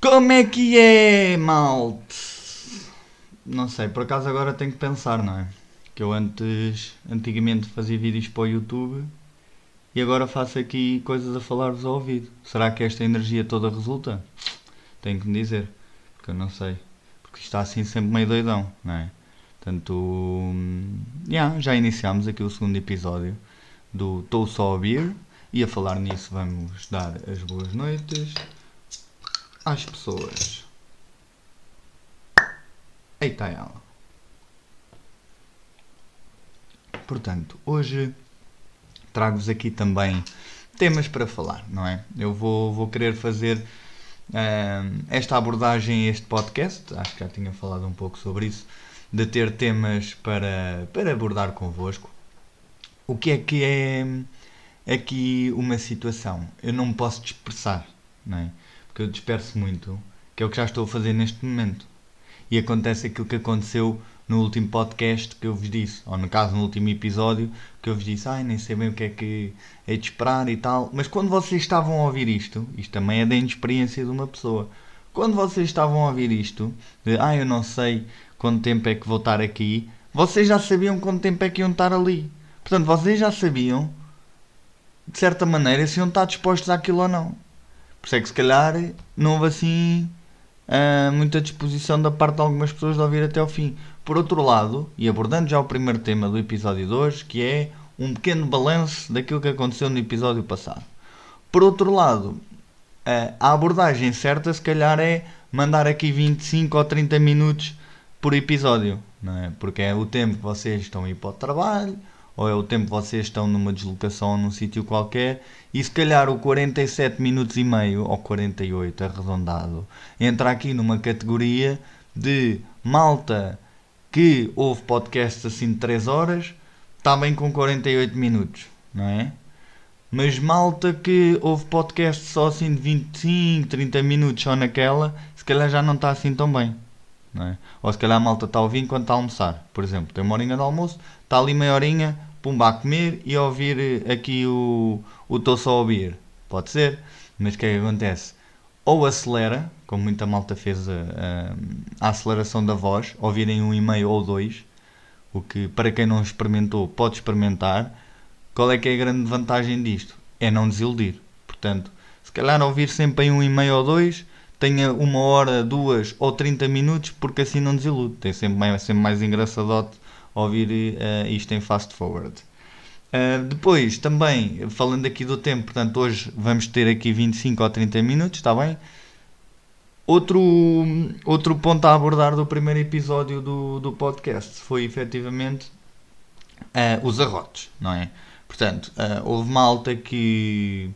Como é que é, malte? Não sei, por acaso agora tenho que pensar, não é? Que eu antes, antigamente fazia vídeos para o YouTube e agora faço aqui coisas a falar-vos ao ouvido. Será que esta energia toda resulta? Tenho que me dizer, porque eu não sei. Porque está assim sempre meio doidão, não é? Portanto, hum, yeah, já iniciámos aqui o segundo episódio do Tô Só a Beer e a falar nisso vamos dar as boas noites às pessoas. Eita ela. Portanto, hoje trago-vos aqui também temas para falar, não é? Eu vou, vou querer fazer hum, esta abordagem este podcast, acho que já tinha falado um pouco sobre isso, de ter temas para, para abordar convosco. O que é que é aqui uma situação? Eu não me posso dispersar, não é? Porque eu disperso muito, que é o que já estou a fazer neste momento. E acontece aquilo que aconteceu no último podcast que eu vos disse, ou no caso no último episódio, que eu vos disse, ai, nem sei bem o que é que é de esperar e tal. Mas quando vocês estavam a ouvir isto, isto também é da inexperiência de uma pessoa. Quando vocês estavam a ouvir isto, de, ah, eu não sei quanto tempo é que vou estar aqui, vocês já sabiam quanto tempo é que iam estar ali. Portanto, vocês já sabiam, de certa maneira, se iam estar dispostos àquilo ou não. Por isso é que se calhar não houve assim uh, muita disposição da parte de algumas pessoas de ouvir até ao fim. Por outro lado, e abordando já o primeiro tema do episódio de hoje, que é um pequeno balanço daquilo que aconteceu no episódio passado. Por outro lado, uh, a abordagem certa se calhar é mandar aqui 25 ou 30 minutos por episódio, não é? Porque é o tempo que vocês estão a ir para o trabalho, ou é o tempo que vocês estão numa deslocação num sítio qualquer, e se calhar o 47 minutos e meio, ou 48 arredondado, entra aqui numa categoria de malta que ouve podcasts assim de 3 horas, está bem com 48 minutos, não é? Mas malta que ouve podcasts só assim de 25, 30 minutos só naquela, se calhar já não está assim tão bem. Não é? Ou se calhar a malta está a ouvir enquanto está a almoçar. Por exemplo, tem uma horinha de almoço, está ali meia horinha, pumba a comer e a ouvir eh, aqui o estou só a ouvir. Pode ser, mas o que é que acontece? Ou acelera, como muita malta fez a, a, a aceleração da voz, ouvirem um e-mail ou dois, o que para quem não experimentou pode experimentar. Qual é que é a grande vantagem disto? É não desiludir. Portanto, se calhar ouvir sempre em um e-mail ou dois, tenha uma hora, duas ou 30 minutos, porque assim não desilude. Tem sempre mais, sempre mais engraçadote ouvir uh, isto em fast forward. Uh, depois, também, falando aqui do tempo, portanto, hoje vamos ter aqui 25 ou 30 minutos, está bem? Outro, outro ponto a abordar do primeiro episódio do, do podcast foi efetivamente uh, os arrotes, não é? Portanto, uh, houve malta que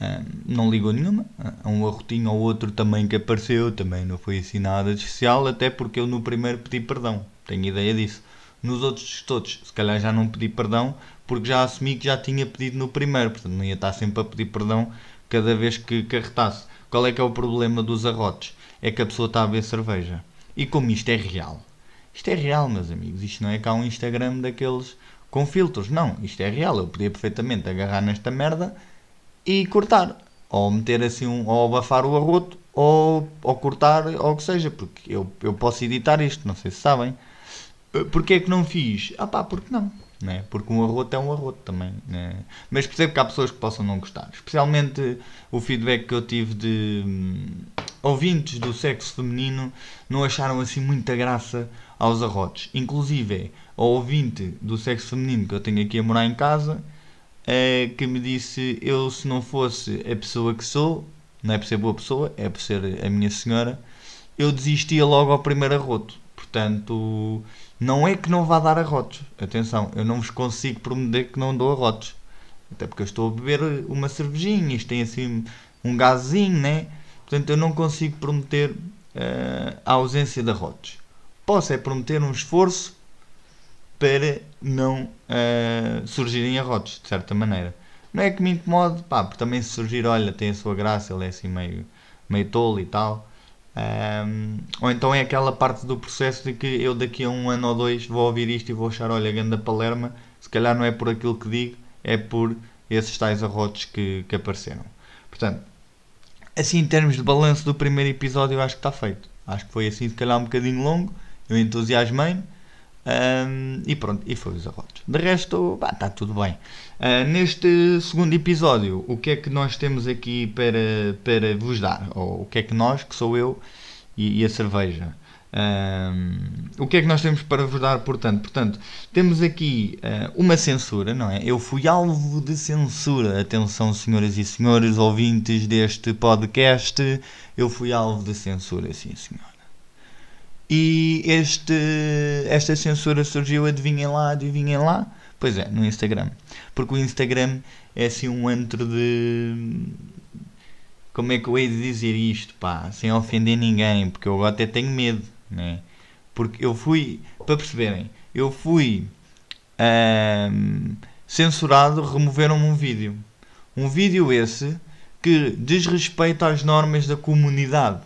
uh, não ligou nenhuma, um arrotinho ou outro também que apareceu, também não foi assim nada especial, até porque eu no primeiro pedi perdão, tenho ideia disso. Nos outros todos, se calhar já não pedi perdão, porque já assumi que já tinha pedido no primeiro, portanto não ia estar sempre a pedir perdão cada vez que carretasse. Qual é que é o problema dos arrotes? É que a pessoa está a ver cerveja. E como isto é real? Isto é real, meus amigos. Isto não é cá um Instagram daqueles com filtros. Não, isto é real. Eu podia perfeitamente agarrar nesta merda e cortar. Ou meter assim um. ou abafar o arroto, ou, ou cortar, ou o que seja. Porque eu, eu posso editar isto, não sei se sabem. Porquê é que não fiz? Ah pá, porque não né? porque um arroto é um arroto também. Né? Mas percebo que há pessoas que possam não gostar. Especialmente o feedback que eu tive de hum, ouvintes do sexo feminino não acharam assim muita graça aos arrotos. Inclusive, o ouvinte do sexo feminino que eu tenho aqui a morar em casa é, que me disse: eu, se não fosse a pessoa que sou, não é por ser boa pessoa, é por ser a minha senhora, eu desistia logo ao primeiro arroto. Portanto não é que não vá dar arrotos. Atenção, eu não vos consigo prometer que não dou arrotos. Até porque eu estou a beber uma cervejinha, isto tem assim um gazinho, né? Portanto, eu não consigo prometer uh, a ausência de arrotos. Posso é prometer um esforço para não uh, surgirem arrotos, de certa maneira. Não é que me incomode, pá, porque também se surgir, olha, tem a sua graça, ele é assim meio, meio tolo e tal. Um, ou então é aquela parte do processo de que eu daqui a um ano ou dois vou ouvir isto e vou achar, olha, ganda Palerma, se calhar não é por aquilo que digo, é por esses tais arrotos que, que apareceram. Portanto, assim em termos de balanço do primeiro episódio, acho que está feito. Acho que foi assim, se calhar um bocadinho longo. Eu entusiasmei-me. Um, e pronto, e foi os arrotos. De resto, está tudo bem. Uh, neste segundo episódio, o que é que nós temos aqui para, para vos dar? Ou o que é que nós, que sou eu e, e a cerveja, um, o que é que nós temos para vos dar, portanto? Portanto, temos aqui uh, uma censura, não é? Eu fui alvo de censura. Atenção, senhoras e senhores ouvintes deste podcast, eu fui alvo de censura, sim, senhora. E este, esta censura surgiu, adivinhem lá, adivinhem lá? Pois é, no Instagram. Porque o Instagram é assim um antro de. Como é que eu hei de dizer isto, pá? Sem ofender ninguém, porque eu até tenho medo, né? Porque eu fui, para perceberem, eu fui censurado, removeram-me um vídeo. Um vídeo esse que desrespeita as normas da comunidade,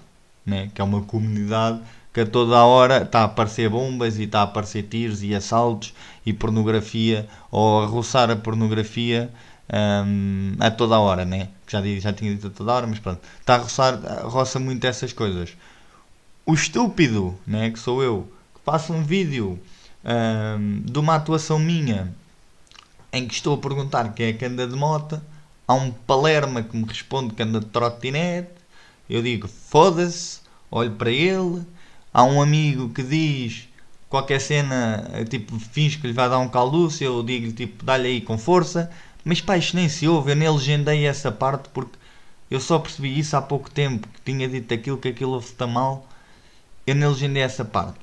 né? que é uma comunidade que a toda a hora está a aparecer bombas e está a aparecer tiros e assaltos e pornografia ou a roçar a pornografia um, a toda a hora, né? Já, já tinha dito a toda a hora, mas pronto, está a roçar, roça muito essas coisas. O estúpido, né? Que sou eu, que faço um vídeo um, de uma atuação minha em que estou a perguntar quem é que anda de moto, há um palerma que me responde que anda de trotinete, eu digo foda-se, olho para ele há um amigo que diz qualquer cena, tipo, finge que lhe vai dar um calúcio, eu digo-lhe, tipo, dá-lhe aí com força. Mas pá, isto nem se ouve, eu nem legendei essa parte porque eu só percebi isso há pouco tempo, que tinha dito aquilo, que aquilo ouve-se mal. Eu nem legendei essa parte.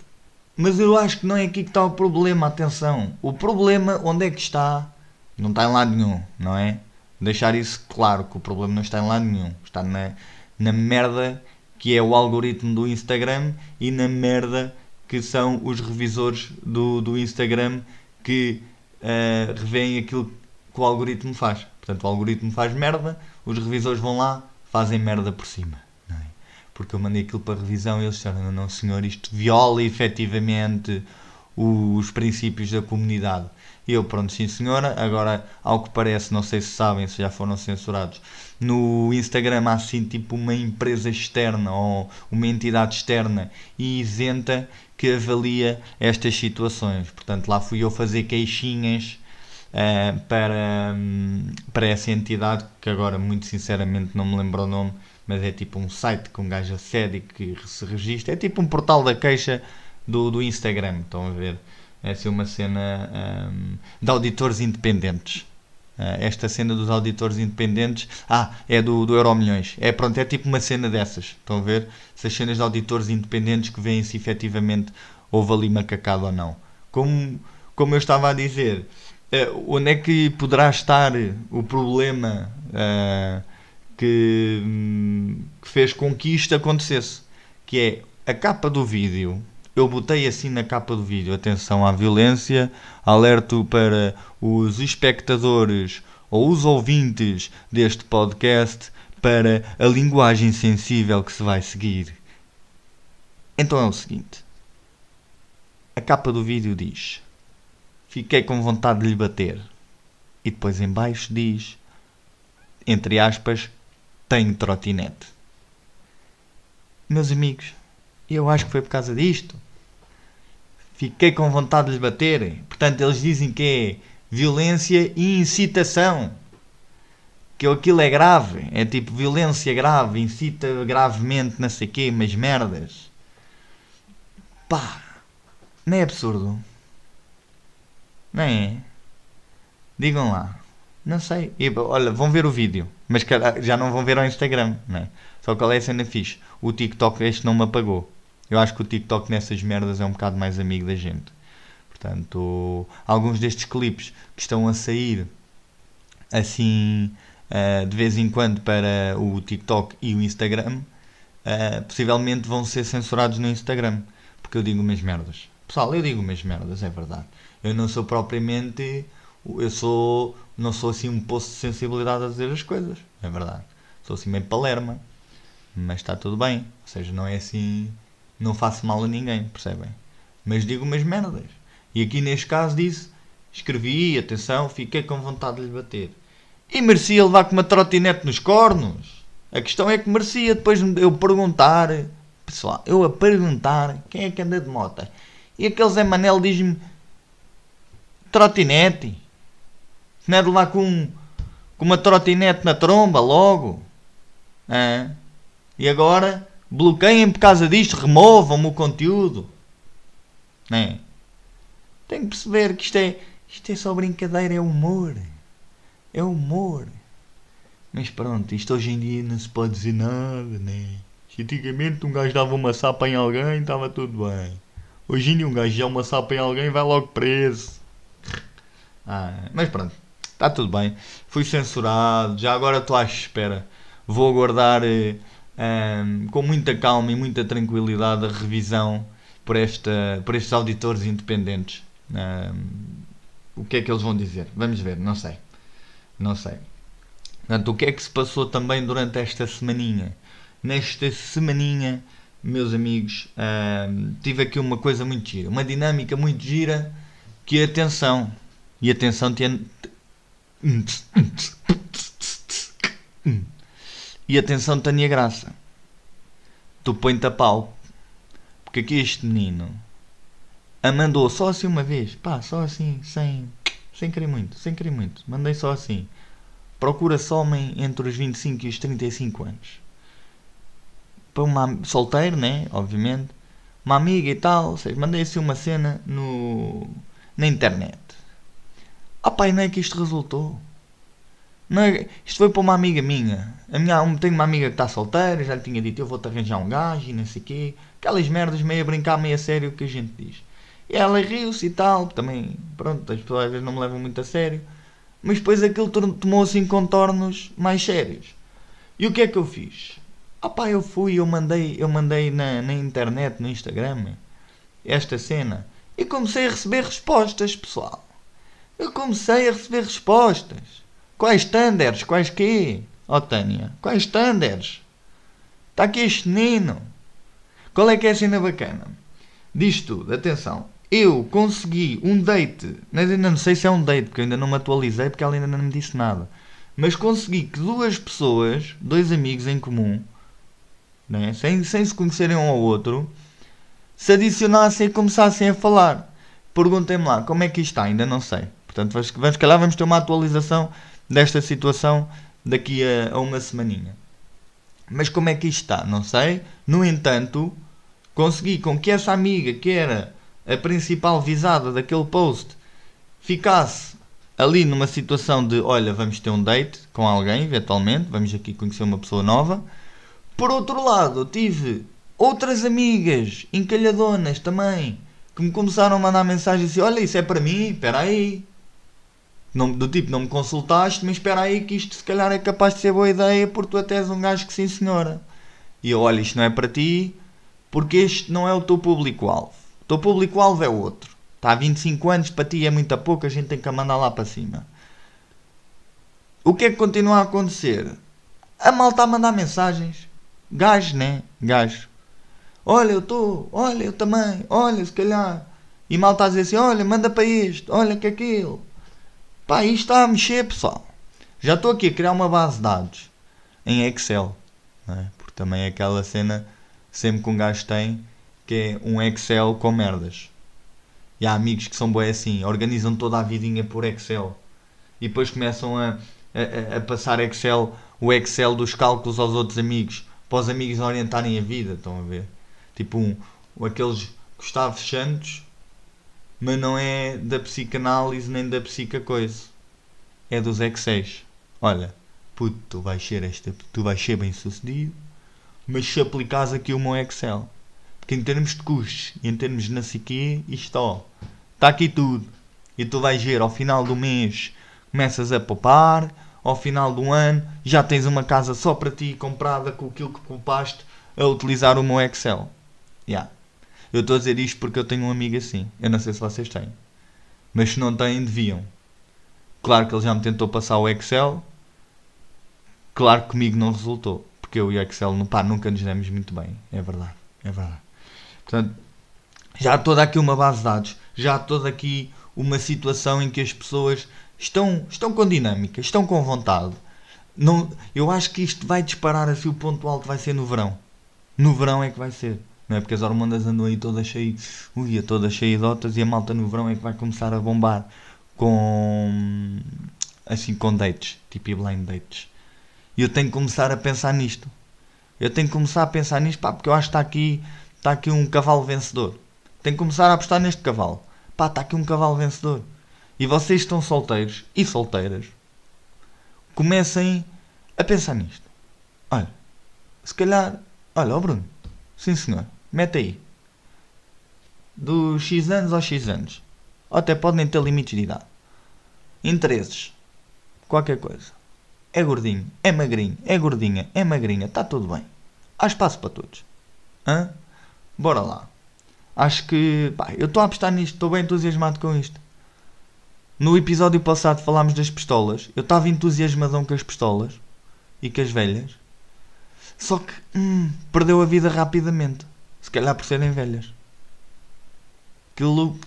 Mas eu acho que não é aqui que está o problema, atenção. O problema, onde é que está? Não está em lado nenhum, não é? Deixar isso claro, que o problema não está em lado nenhum. Está na, na merda que é o algoritmo do Instagram, e na merda que são os revisores do, do Instagram que uh, revêem aquilo que o algoritmo faz. Portanto, o algoritmo faz merda, os revisores vão lá, fazem merda por cima. É? Porque eu mandei aquilo para revisão e eles disseram: não, senhor, isto viola efetivamente os princípios da comunidade. E eu, pronto, sim senhora, agora, ao que parece, não sei se sabem, se já foram censurados, no Instagram há assim tipo uma empresa externa ou uma entidade externa e isenta que avalia estas situações. Portanto, lá fui eu fazer queixinhas uh, para, um, para essa entidade, que agora, muito sinceramente, não me lembro o nome, mas é tipo um site com um gajo acede e que se registra. É tipo um portal da queixa do, do Instagram, estão a ver? É assim uma cena um, de auditores independentes. Uh, esta cena dos auditores independentes. Ah, é do, do Euro Milhões. É pronto, é tipo uma cena dessas. Estão a ver? Essas cenas de auditores independentes que veem se efetivamente houve ali macacado ou não. Como, como eu estava a dizer, uh, onde é que poderá estar o problema uh, que, um, que fez com que isto acontecesse? Que é a capa do vídeo eu botei assim na capa do vídeo: atenção à violência, alerto para os espectadores ou os ouvintes deste podcast para a linguagem sensível que se vai seguir. Então é o seguinte: a capa do vídeo diz: Fiquei com vontade de lhe bater. E depois em baixo diz, entre aspas, tenho trotinete. Meus amigos, eu acho que foi por causa disto fiquei com vontade de lhes bater. Portanto, eles dizem que é violência e incitação. Que aquilo é grave. É tipo violência grave, incita gravemente, não sei quê, mas merdas. Pá, não é absurdo? Não é? Digam lá. Não sei. E, olha, vão ver o vídeo. Mas já não vão ver ao Instagram, não é? Só que é a cena fixe. O TikTok este não me apagou. Eu acho que o TikTok nessas merdas é um bocado mais amigo da gente. Portanto, alguns destes clipes que estão a sair assim uh, de vez em quando para o TikTok e o Instagram, uh, possivelmente vão ser censurados no Instagram. Porque eu digo umas merdas. Pessoal, eu digo umas merdas, é verdade. Eu não sou propriamente. Eu sou. Não sou assim um poço de sensibilidade a dizer as coisas. É verdade. Sou assim meio palerma. Mas está tudo bem. Ou seja, não é assim não faço mal a ninguém, percebem? Mas digo umas merdas. E aqui neste caso disse, escrevi, atenção, fiquei com vontade de lhe bater. E merecia levar com uma trotinete nos cornos. A questão é que merecia depois eu perguntar, pessoal, eu a perguntar quem é que anda de moto. E aquele Zé Manel diz-me trotinete. Não é de lá com, com uma trotinete na tromba logo. É. E agora bloqueiem por causa disto, removam-me o conteúdo. É. Tenho que perceber que isto é, isto é só brincadeira, é humor. É humor. Mas pronto, isto hoje em dia não se pode dizer nada, né? Antigamente um gajo dava uma sapa em alguém estava tudo bem. Hoje em dia um gajo dá uma sapa em alguém vai logo preso. Ah, mas pronto, está tudo bem. Fui censurado, já agora estou à espera. Vou aguardar eh, um, com muita calma e muita tranquilidade a revisão por, esta, por estes auditores independentes. Um, o que é que eles vão dizer? Vamos ver, não sei. Não sei. Portanto, o que é que se passou também durante esta semaninha? Nesta semaninha, meus amigos, um, tive aqui uma coisa muito gira, uma dinâmica muito gira que atenção, e atenção tinha e atenção Tânia Graça, tu põe-te a pau, porque aqui este menino a mandou só assim uma vez, pá, só assim, sem, sem querer muito, sem querer muito, mandei só assim. Procura-se homem entre os 25 e os 35 anos. Para uma solteiro, né? Obviamente. Uma amiga e tal. Seja, mandei assim uma cena no, na internet. Ah não é que isto resultou. Não é, isto foi para uma amiga minha. A minha tenho uma amiga que está solteira, já lhe tinha dito eu vou-te arranjar um gajo e não sei o quê. Aquelas merdas meio a brincar, meio a sério que a gente diz. E ela riu-se e tal, também, pronto, as pessoas às vezes não me levam muito a sério. Mas depois aquilo tomou assim contornos mais sérios. E o que é que eu fiz? Ah pá, eu fui, eu mandei, eu mandei na, na internet, no Instagram, esta cena. E comecei a receber respostas, pessoal. Eu comecei a receber respostas. Quais standards? Quais quê? Ó oh, Tânia, quais standards? Está aqui este menino. Qual é que é a cena bacana? Diz tudo, atenção eu consegui um date, mas ainda não sei se é um date, porque eu ainda não me atualizei, porque ela ainda não me disse nada. Mas consegui que duas pessoas, dois amigos em comum, né, sem, sem se conhecerem um ao outro, se adicionassem e começassem a falar. Perguntem-me lá, como é que isto está? Ainda não sei. Portanto, vamos, vamos, calhar vamos ter uma atualização desta situação daqui a, a uma semaninha. Mas como é que isto está? Não sei. No entanto, consegui com que essa amiga que era a principal visada daquele post ficasse ali numa situação de olha, vamos ter um date com alguém, eventualmente, vamos aqui conhecer uma pessoa nova. Por outro lado, tive outras amigas encalhadonas também que me começaram a mandar mensagem assim: Olha, isso é para mim, espera aí. Não, do tipo, não me consultaste, mas espera aí que isto se calhar é capaz de ser boa ideia porque tu até és um gajo que sim senhora. E eu, olha, isto não é para ti porque este não é o teu público-alvo. O teu público-alvo é outro. Está há 25 anos, para ti é muito a pouco, a gente tem que a mandar lá para cima. O que é que continua a acontecer? A malta a mandar mensagens. Gajo, né? Gajo. Olha, eu estou. Olha, eu também. Olha, se calhar. E malta a dizer assim: olha, manda para isto. Olha que aquilo. Pá, isto está a mexer, pessoal. Já estou aqui a criar uma base de dados em Excel. É? Porque também é aquela cena sempre que um gajo tem que é um Excel com merdas. E há amigos que são bem assim, organizam toda a vidinha por Excel. E depois começam a, a, a passar Excel, o Excel dos cálculos aos outros amigos, para os amigos orientarem a vida, estão a ver? Tipo um, aqueles Gustavo Santos, mas não é da psicanálise nem da psica coisa. É dos Excels. Olha, puto, tu vais ser, esta, tu vais ser bem sucedido, mas se aplicares aqui o meu Excel porque em termos de custos em termos de não sei quê, isto ó, está aqui tudo. E tu vais ver ao final do mês começas a poupar, ao final do ano já tens uma casa só para ti comprada com aquilo que poupaste a utilizar o meu Excel. Yeah. Eu estou a dizer isto porque eu tenho um amigo assim. Eu não sei se vocês têm. Mas se não têm, deviam. Claro que ele já me tentou passar o Excel. Claro que comigo não resultou. Porque eu e o Excel pá, nunca nos demos muito bem. É verdade. É verdade. Portanto, já toda aqui uma base de dados, já toda aqui uma situação em que as pessoas estão, estão com dinâmica, estão com vontade. Não, eu acho que isto vai disparar assim, o ponto alto vai ser no verão. No verão é que vai ser. Não é porque as hormonas andam aí todas cheias, ui, todas cheias e a malta no verão é que vai começar a bombar com assim com dates, tipo blind dates. E eu tenho que começar a pensar nisto. Eu tenho que começar a pensar nisto, pá, porque eu acho que está aqui, está aqui um cavalo vencedor. Tenho que começar a apostar neste cavalo. Pá, está aqui um cavalo vencedor. E vocês estão solteiros e solteiras, comecem a pensar nisto. Olha, se calhar, olha, ó Bruno, sim senhor, mete aí. Dos X anos aos X anos. Ou até podem ter limites de idade. Interesses. Qualquer coisa. É gordinho, é magrinho, é gordinha, é magrinha, está tudo bem. Há espaço para todos. Hã? Bora lá. Acho que. Pá, eu estou a apostar nisto, estou bem entusiasmado com isto. No episódio passado falámos das pistolas. Eu estava entusiasmadão com as pistolas e com as velhas. Só que hum, perdeu a vida rapidamente. Se calhar por serem velhas. Aquilo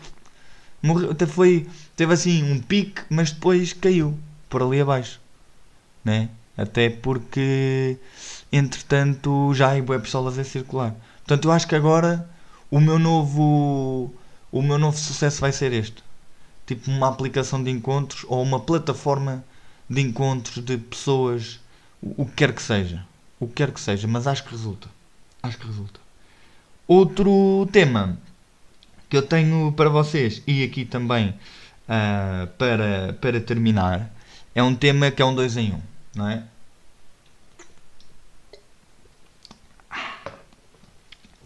morreu, até foi, teve assim um pique, mas depois caiu por ali abaixo. Né? Até porque entretanto já há boas pistolas a circular. Portanto, eu acho que agora o meu novo o meu novo sucesso vai ser este tipo uma aplicação de encontros ou uma plataforma de encontros de pessoas, o que quer que seja. O que quer que seja, mas acho que resulta. Acho que resulta. Outro tema que eu tenho para vocês e aqui também uh, para, para terminar é um tema que é um 2 em 1, um, não é?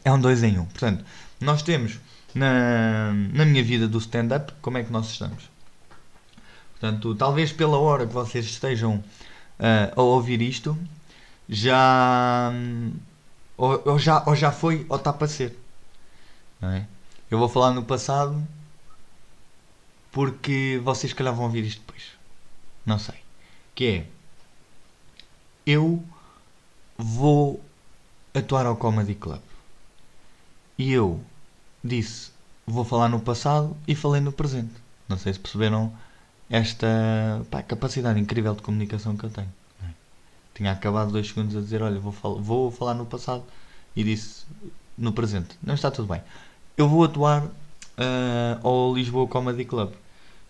É um 2 em 1. Um. Portanto, nós temos na, na minha vida do stand-up, como é que nós estamos. Portanto, talvez pela hora que vocês estejam uh, a ouvir isto, já ou, ou, já ou já foi ou está para ser. Não é? Eu vou falar no passado porque vocês calhar vão ouvir isto depois. Não sei. Que é eu vou atuar ao Comedy Club. E eu disse vou falar no passado e falei no presente. Não sei se perceberam esta pá, capacidade incrível de comunicação que eu tenho. É? Tinha acabado dois segundos a dizer, olha, vou, fal vou falar no passado e disse no presente. Não está tudo bem. Eu vou atuar uh, ao Lisboa Comedy Club.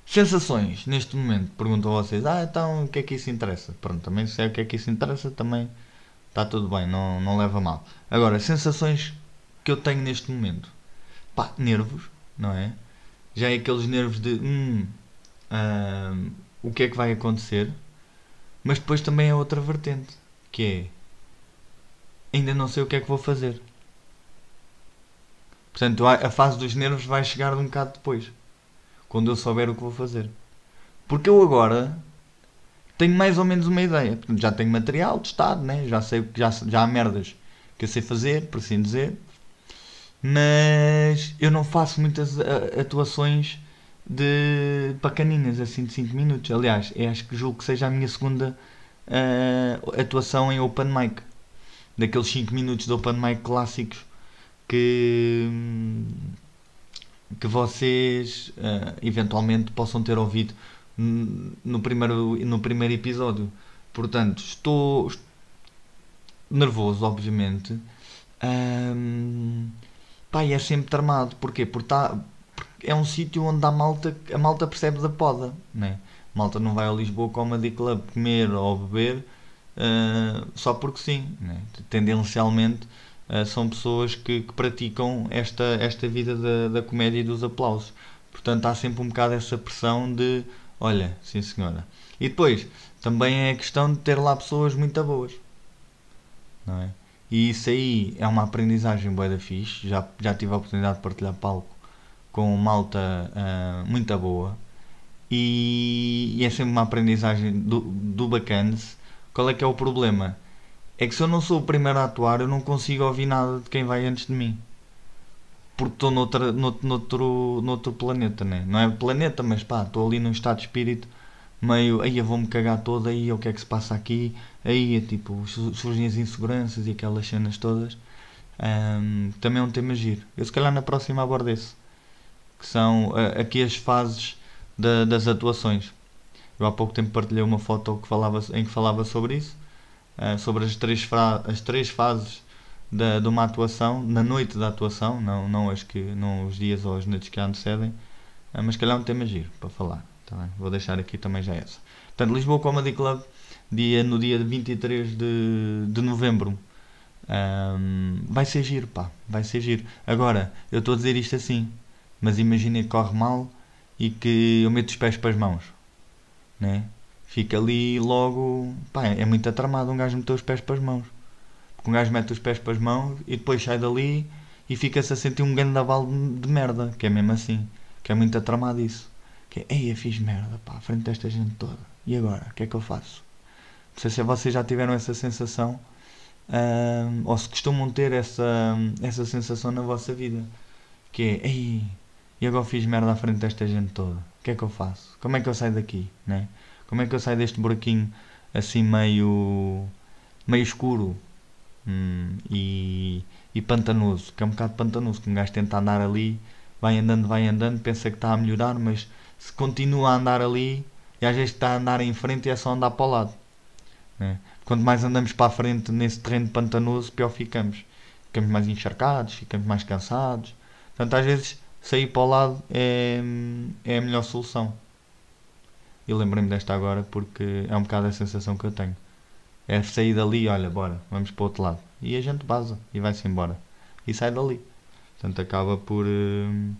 Sensações neste momento? Perguntam vocês. Ah, então o que é que isso interessa? Pronto, também sei o que é que isso interessa, também está tudo bem, não, não leva mal. Agora, sensações que eu tenho neste momento pá, nervos, não é? Já é aqueles nervos de hum, hum, o que é que vai acontecer, mas depois também é outra vertente, que é ainda não sei o que é que vou fazer. Portanto, a fase dos nervos vai chegar um bocado depois, quando eu souber o que vou fazer. Porque eu agora tenho mais ou menos uma ideia. Portanto, já tenho material testado, né? já sei já, já há merdas que eu sei fazer, por assim dizer mas eu não faço muitas uh, atuações de bacaninhas, assim de 5 minutos. Aliás, eu acho que julgo que seja a minha segunda uh, atuação em open mic. Daqueles 5 minutos de open mic clássicos que, que vocês uh, eventualmente possam ter ouvido no primeiro, no primeiro episódio. Portanto, estou nervoso, obviamente. Um, Pá, é sempre tramado. Porquê? Porque, tá, porque é um sítio onde a malta, a malta percebe da poda. Né? A malta não vai a Lisboa Comedy Club comer ou beber uh, só porque sim. Né? Tendencialmente uh, são pessoas que, que, praticam esta, esta vida da, da comédia e dos aplausos. Portanto, há sempre um bocado essa pressão de olha, sim senhora. E depois, também é a questão de ter lá pessoas muito boas. Não é? E isso aí é uma aprendizagem boa da fixe. Já, já tive a oportunidade de partilhar palco com malta uh, muito boa. E, e, é sempre uma aprendizagem do, do. Qual é que é o problema? É que se eu não sou o primeiro a atuar, eu não consigo ouvir nada de quem vai antes de mim. Porque estou noutra, noutro, noutro, noutro planeta, né? não é planeta, mas pá, estou ali num estado de espírito meio, aí eu vou-me cagar toda, aí o que é que se passa aqui, aí é tipo, surgem as inseguranças e aquelas cenas todas. Um, também é um tema giro. Eu se calhar na próxima abordo esse, que são uh, aqui as fases da, das atuações. Eu há pouco tempo partilhei uma foto que falava, em que falava sobre isso, uh, sobre as três, as três fases da, de uma atuação, na noite da atuação, não, não, as que, não os dias ou as noites que a antecedem, uh, mas calhar é um tema giro para falar. Tá Vou deixar aqui também já essa. Portanto, Lisboa Comedy Club, dia, no dia 23 de, de novembro. Um, vai ser giro, pá, vai ser giro. Agora, eu estou a dizer isto assim, mas imagina que corre mal e que eu meto os pés para as mãos, né? Fica ali logo, pá, é muito atramado um gajo meter os pés para as mãos. Porque um gajo mete os pés para as mãos e depois sai dali e fica-se a sentir um grande aval de merda, que é mesmo assim, que é muito atramado isso. Que é, ei, eu fiz merda, pá, à frente desta gente toda. E agora? O que é que eu faço? Não sei se vocês já tiveram essa sensação uh, ou se costumam ter essa, essa sensação na vossa vida. Que é, ei, e agora fiz merda à frente desta gente toda. O que é que eu faço? Como é que eu saio daqui? Né? Como é que eu saio deste buraquinho assim meio, meio escuro hum, e, e pantanoso? Que é um bocado pantanoso, que um gajo tenta andar ali, vai andando, vai andando, pensa que está a melhorar, mas se continua a andar ali, e às vezes está a andar em frente e é só andar para o lado. Né? Quanto mais andamos para a frente nesse terreno pantanoso, pior ficamos. Ficamos mais encharcados, ficamos mais cansados. Portanto, às vezes, sair para o lado é, é a melhor solução. E lembrei-me desta agora porque é um bocado a sensação que eu tenho. É sair dali, olha, bora, vamos para o outro lado. E a gente basa e vai-se embora. E sai dali. Portanto, acaba por, uh,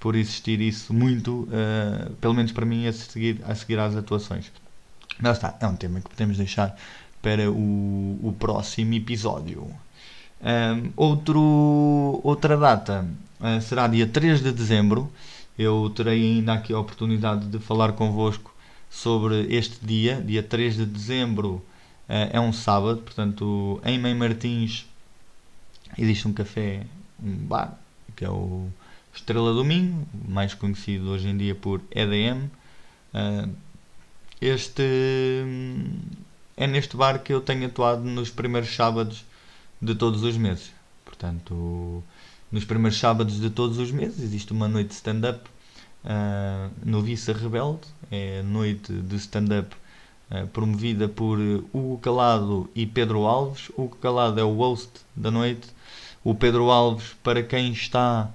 por existir isso muito, uh, pelo menos para mim, a seguir, a seguir às atuações. Mas está, é um tema que podemos deixar para o, o próximo episódio. Um, outro, outra data uh, será dia 3 de dezembro. Eu terei ainda aqui a oportunidade de falar convosco sobre este dia. Dia 3 de dezembro uh, é um sábado, portanto, em Mãe Martins existe um café, um bar, que é o Estrela do Minho, mais conhecido hoje em dia por EDM. Uh, este é neste bar que eu tenho atuado nos primeiros sábados de todos os meses. Portanto, nos primeiros sábados de todos os meses existe uma noite de stand-up uh, no Vissa Rebelde. É noite de stand-up uh, promovida por Hugo Calado e Pedro Alves. Hugo Calado é o host da noite. O Pedro Alves, para quem está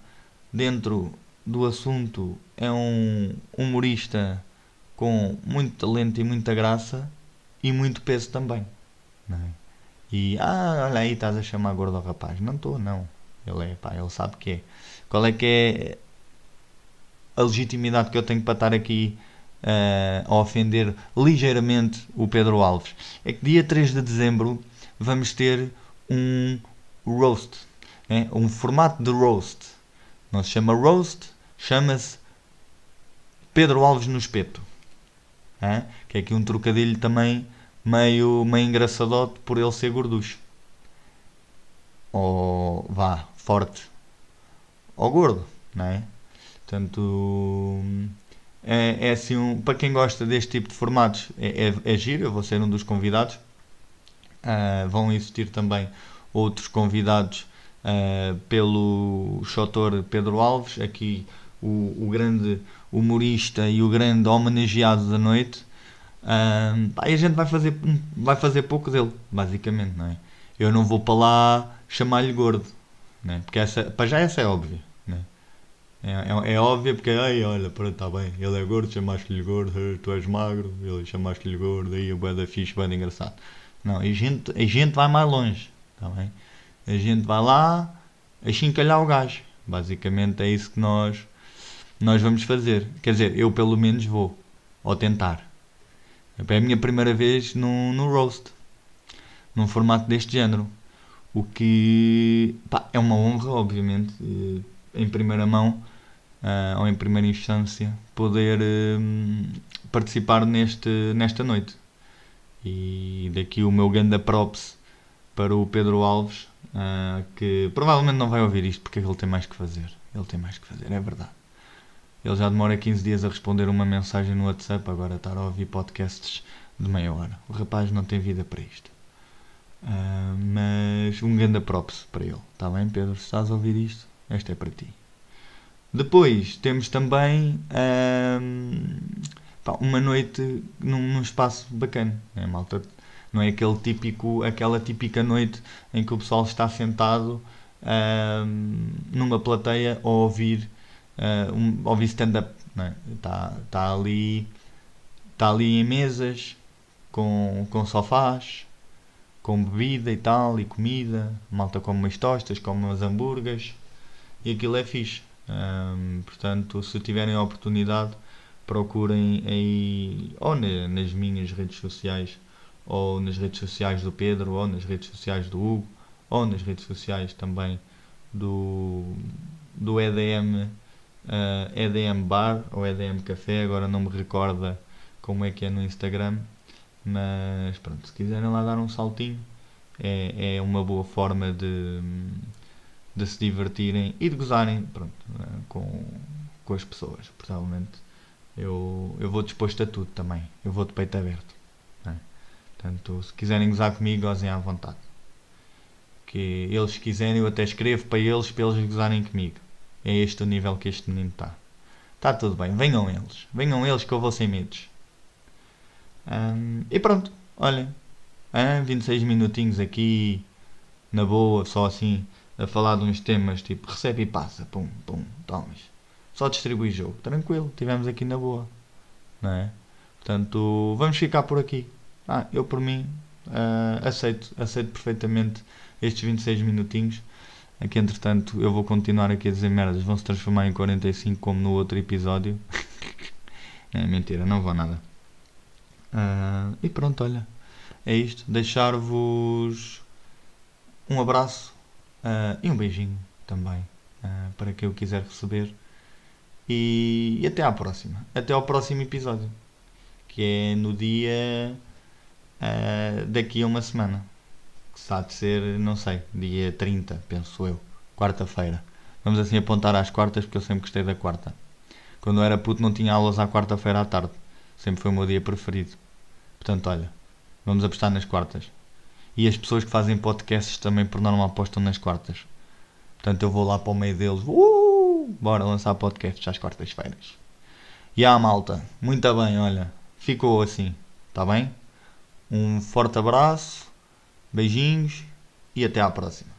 dentro do assunto, é um humorista com muito talento e muita graça e muito peso também. É? E, ah, olha aí, estás a chamar gordo ao rapaz. Não estou, não. Ele é, pá, ele sabe que é. Qual é que é a legitimidade que eu tenho para estar aqui uh, a ofender ligeiramente o Pedro Alves? É que dia 3 de dezembro vamos ter um roast. É? Um formato de roast. Não se chama roast, chama-se Pedro Alves no espeto. É? Que é aqui um trocadilho também meio, meio engraçadote por ele ser gorducho. Ou vá, forte. Ou gordo, não é? Portanto, é, é assim, um, para quem gosta deste tipo de formatos, é, é, é giro, eu vou ser um dos convidados. Uh, vão existir também outros convidados uh, pelo Chotor Pedro Alves, aqui o, o grande humorista e o grande homenageado da noite. Um, aí a gente vai fazer, vai fazer pouco dele, basicamente, não é? Eu não vou para lá chamar-lhe gordo, né? porque essa, para já essa é óbvia. Né? É, é, é óbvia porque, olha, pronto, está bem, ele é gordo, chamaste-lhe gordo, tu és magro, ele chamaste-lhe gordo, aí o da fixe, bué engraçado. Não, a gente, a gente vai mais longe, está bem? A gente vai lá a chincalhar o gajo. Basicamente é isso que nós, nós vamos fazer. Quer dizer, eu pelo menos vou, ou tentar. É a minha primeira vez no, no roast, num formato deste género. O que pá, é uma honra, obviamente, eh, em primeira mão uh, ou em primeira instância, poder uh, participar neste, nesta noite. E daqui o meu ganda props para o Pedro Alves, que provavelmente não vai ouvir isto porque ele tem mais que fazer. Ele tem mais que fazer, é verdade. Ele já demora 15 dias a responder uma mensagem no WhatsApp, agora estar a ouvir podcasts de meia hora. O rapaz não tem vida para isto. Uh, mas um grande props para ele. Está bem, Pedro? Se estás a ouvir isto, esta é para ti. Depois temos também. Uh, pá, uma noite num, num espaço bacana, né, malta? Não é aquele típico, aquela típica noite em que o pessoal está sentado um, numa plateia a ouvir, um, ouvir stand-up. Né? Está, está ali está ali em mesas com, com sofás com bebida e tal, e comida, malta come umas tostas, come umas hambúrgueres, e aquilo é fixe. Um, portanto, se tiverem a oportunidade, procurem aí, ou na, nas minhas redes sociais, ou nas redes sociais do Pedro, ou nas redes sociais do Hugo, ou nas redes sociais também do, do EDM, uh, ah, EDM Bar ou EDM Café, agora não me recorda como é que é no Instagram, mas pronto, se quiserem lá dar um saltinho, é, é uma boa forma de, de se divertirem e de gozarem pronto, com, com as pessoas. Provavelmente eu, eu vou disposto a tudo também, eu vou de peito aberto. É? Portanto, se quiserem gozar comigo, gozem à vontade. Que eles quiserem, eu até escrevo para eles, para eles gozarem comigo. É este o nível que este menino está. Está tudo bem, venham eles, venham eles que eu vou sem medos. Um, e pronto, olhem, ah, 26 minutinhos aqui, na boa, só assim, a falar de uns temas tipo recebe e passa, pum, pum, tomas. Só distribui jogo, tranquilo, tivemos aqui na boa, não é? Portanto, vamos ficar por aqui. Ah, eu por mim uh, aceito, aceito perfeitamente estes 26 minutinhos. Aqui, entretanto, eu vou continuar aqui a dizer merdas, vão se transformar em 45 como no outro episódio. é mentira, não vou nada. Uh, e pronto, olha, é isto. Deixar-vos um abraço uh, e um beijinho também uh, para quem eu quiser receber. E, e, até à próxima. Até ao próximo episódio. Que é no dia daqui a uma semana. Que há de ser, não sei, dia 30, penso eu. Quarta-feira. Vamos assim apontar às quartas porque eu sempre gostei da quarta. Quando eu era puto não tinha aulas à quarta-feira à tarde. Sempre foi o meu dia preferido. Portanto, olha, vamos apostar nas quartas. E as pessoas que fazem podcasts também por norma apostam nas quartas. Portanto, eu vou lá para o meio deles. Uh, bora lançar podcasts às quartas-feiras. E a malta, muito bem, olha, ficou assim, está bem? Um forte abraço, beijinhos e até à próxima.